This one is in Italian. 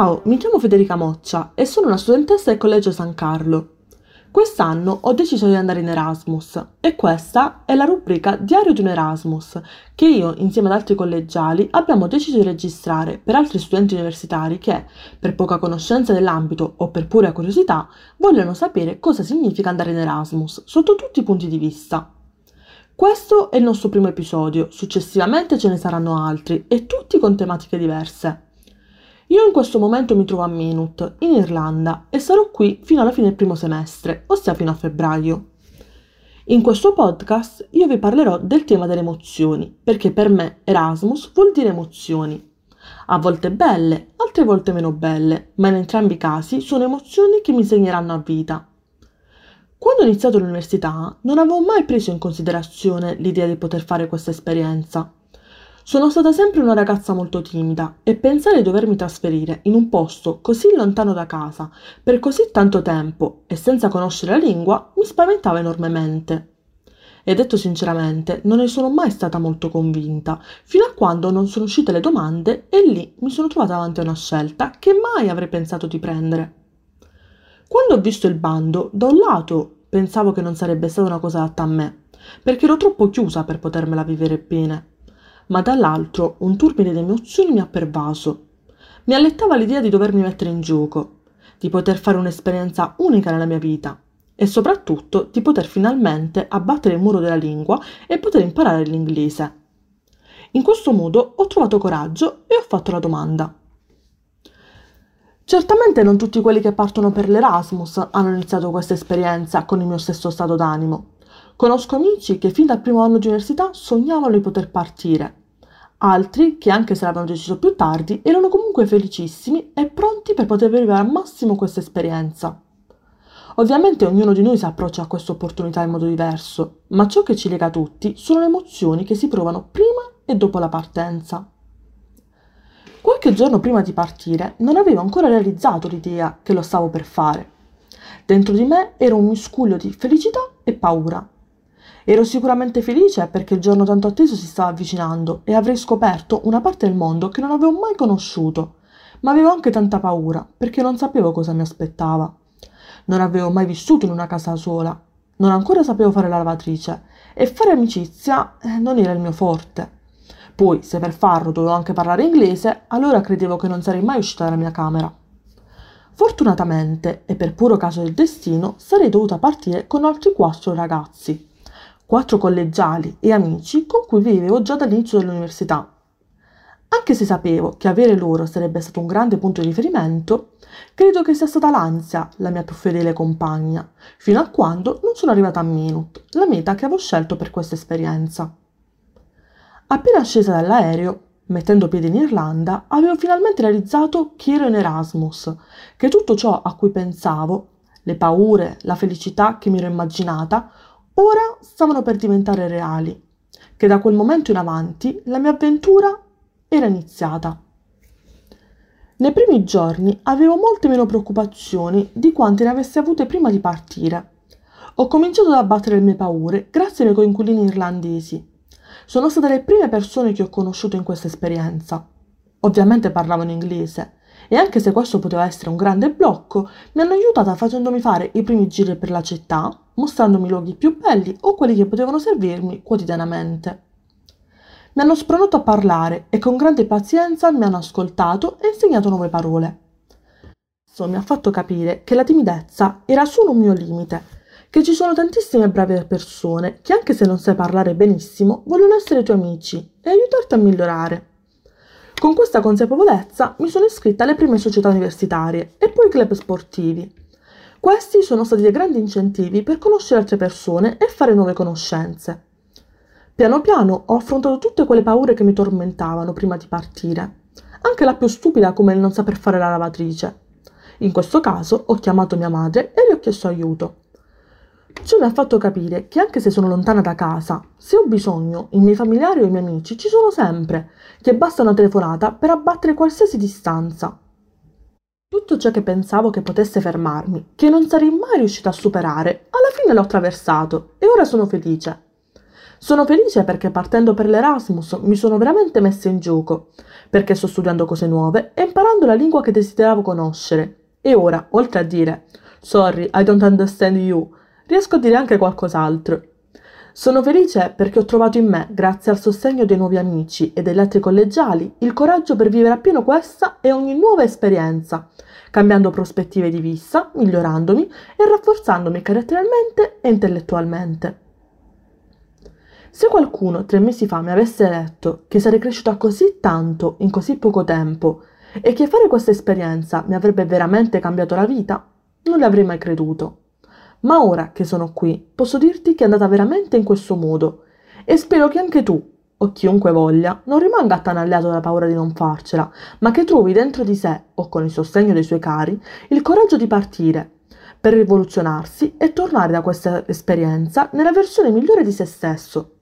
Ciao, mi chiamo Federica Moccia e sono una studentessa del Collegio San Carlo. Quest'anno ho deciso di andare in Erasmus e questa è la rubrica Diario di un Erasmus che io, insieme ad altri collegiali, abbiamo deciso di registrare per altri studenti universitari che, per poca conoscenza dell'ambito o per pura curiosità, vogliono sapere cosa significa andare in Erasmus sotto tutti i punti di vista. Questo è il nostro primo episodio, successivamente ce ne saranno altri e tutti con tematiche diverse. Io in questo momento mi trovo a Minut, in Irlanda, e sarò qui fino alla fine del primo semestre, ossia fino a febbraio. In questo podcast io vi parlerò del tema delle emozioni, perché per me Erasmus vuol dire emozioni. A volte belle, altre volte meno belle, ma in entrambi i casi sono emozioni che mi segneranno a vita. Quando ho iniziato l'università non avevo mai preso in considerazione l'idea di poter fare questa esperienza. Sono stata sempre una ragazza molto timida e pensare di dovermi trasferire in un posto così lontano da casa per così tanto tempo e senza conoscere la lingua mi spaventava enormemente. E detto sinceramente, non ne sono mai stata molto convinta, fino a quando non sono uscite le domande e lì mi sono trovata davanti a una scelta che mai avrei pensato di prendere. Quando ho visto il bando, da un lato pensavo che non sarebbe stata una cosa adatta a me, perché ero troppo chiusa per potermela vivere bene ma dall'altro un turbine di emozioni mi ha pervaso. Mi allettava l'idea di dovermi mettere in gioco, di poter fare un'esperienza unica nella mia vita e soprattutto di poter finalmente abbattere il muro della lingua e poter imparare l'inglese. In questo modo ho trovato coraggio e ho fatto la domanda. Certamente non tutti quelli che partono per l'Erasmus hanno iniziato questa esperienza con il mio stesso stato d'animo. Conosco amici che fin dal primo anno di università sognavano di poter partire Altri, che anche se l'avevano deciso più tardi, erano comunque felicissimi e pronti per poter vivere al massimo questa esperienza. Ovviamente ognuno di noi si approccia a questa opportunità in modo diverso, ma ciò che ci lega tutti sono le emozioni che si provano prima e dopo la partenza. Qualche giorno prima di partire non avevo ancora realizzato l'idea che lo stavo per fare. Dentro di me era un miscuglio di felicità e paura. Ero sicuramente felice perché il giorno tanto atteso si stava avvicinando e avrei scoperto una parte del mondo che non avevo mai conosciuto, ma avevo anche tanta paura perché non sapevo cosa mi aspettava. Non avevo mai vissuto in una casa sola, non ancora sapevo fare la lavatrice e fare amicizia eh, non era il mio forte. Poi, se per farlo dovevo anche parlare inglese, allora credevo che non sarei mai uscita dalla mia camera. Fortunatamente, e per puro caso del destino, sarei dovuta partire con altri quattro ragazzi, quattro collegiali e amici con cui vivevo già dall'inizio dell'università. Anche se sapevo che avere loro sarebbe stato un grande punto di riferimento, credo che sia stata l'ansia la mia più fedele compagna, fino a quando non sono arrivata a Minut, la meta che avevo scelto per questa esperienza. Appena scesa dall'aereo, mettendo piede in Irlanda, avevo finalmente realizzato che ero in Erasmus, che tutto ciò a cui pensavo, le paure, la felicità che mi ero immaginata, ora stavano per diventare reali, che da quel momento in avanti la mia avventura era iniziata. Nei primi giorni avevo molte meno preoccupazioni di quante ne avessi avute prima di partire. Ho cominciato ad abbattere le mie paure grazie ai miei coinquilini irlandesi. Sono state le prime persone che ho conosciuto in questa esperienza. Ovviamente parlavano inglese e anche se questo poteva essere un grande blocco, mi hanno aiutata facendomi fare i primi giri per la città, mostrandomi luoghi più belli o quelli che potevano servirmi quotidianamente. Mi hanno spronato a parlare e con grande pazienza mi hanno ascoltato e insegnato nuove parole. Questo mi ha fatto capire che la timidezza era solo un mio limite, che ci sono tantissime brave persone che anche se non sai parlare benissimo vogliono essere tuoi amici e aiutarti a migliorare. Con questa consapevolezza mi sono iscritta alle prime società universitarie e poi club sportivi. Questi sono stati dei grandi incentivi per conoscere altre persone e fare nuove conoscenze. Piano piano ho affrontato tutte quelle paure che mi tormentavano prima di partire, anche la più stupida come il non saper fare la lavatrice. In questo caso ho chiamato mia madre e le ho chiesto aiuto. Ciò mi ha fatto capire che anche se sono lontana da casa, se ho bisogno, i miei familiari o i miei amici ci sono sempre, che basta una telefonata per abbattere qualsiasi distanza. Tutto ciò che pensavo che potesse fermarmi, che non sarei mai riuscita a superare, alla fine l'ho attraversato e ora sono felice. Sono felice perché partendo per l'Erasmus mi sono veramente messa in gioco, perché sto studiando cose nuove e imparando la lingua che desideravo conoscere. E ora, oltre a dire Sorry, I don't understand you, riesco a dire anche qualcos'altro. Sono felice perché ho trovato in me, grazie al sostegno dei nuovi amici e degli altri collegiali, il coraggio per vivere appieno questa e ogni nuova esperienza, cambiando prospettive di vista, migliorandomi e rafforzandomi caratterialmente e intellettualmente. Se qualcuno tre mesi fa mi avesse detto che sarei cresciuta così tanto in così poco tempo e che fare questa esperienza mi avrebbe veramente cambiato la vita, non l'avrei mai creduto. Ma ora che sono qui, posso dirti che è andata veramente in questo modo e spero che anche tu, o chiunque voglia, non rimanga attanagliato dalla paura di non farcela, ma che trovi dentro di sé, o con il sostegno dei suoi cari, il coraggio di partire, per rivoluzionarsi e tornare da questa esperienza nella versione migliore di se stesso.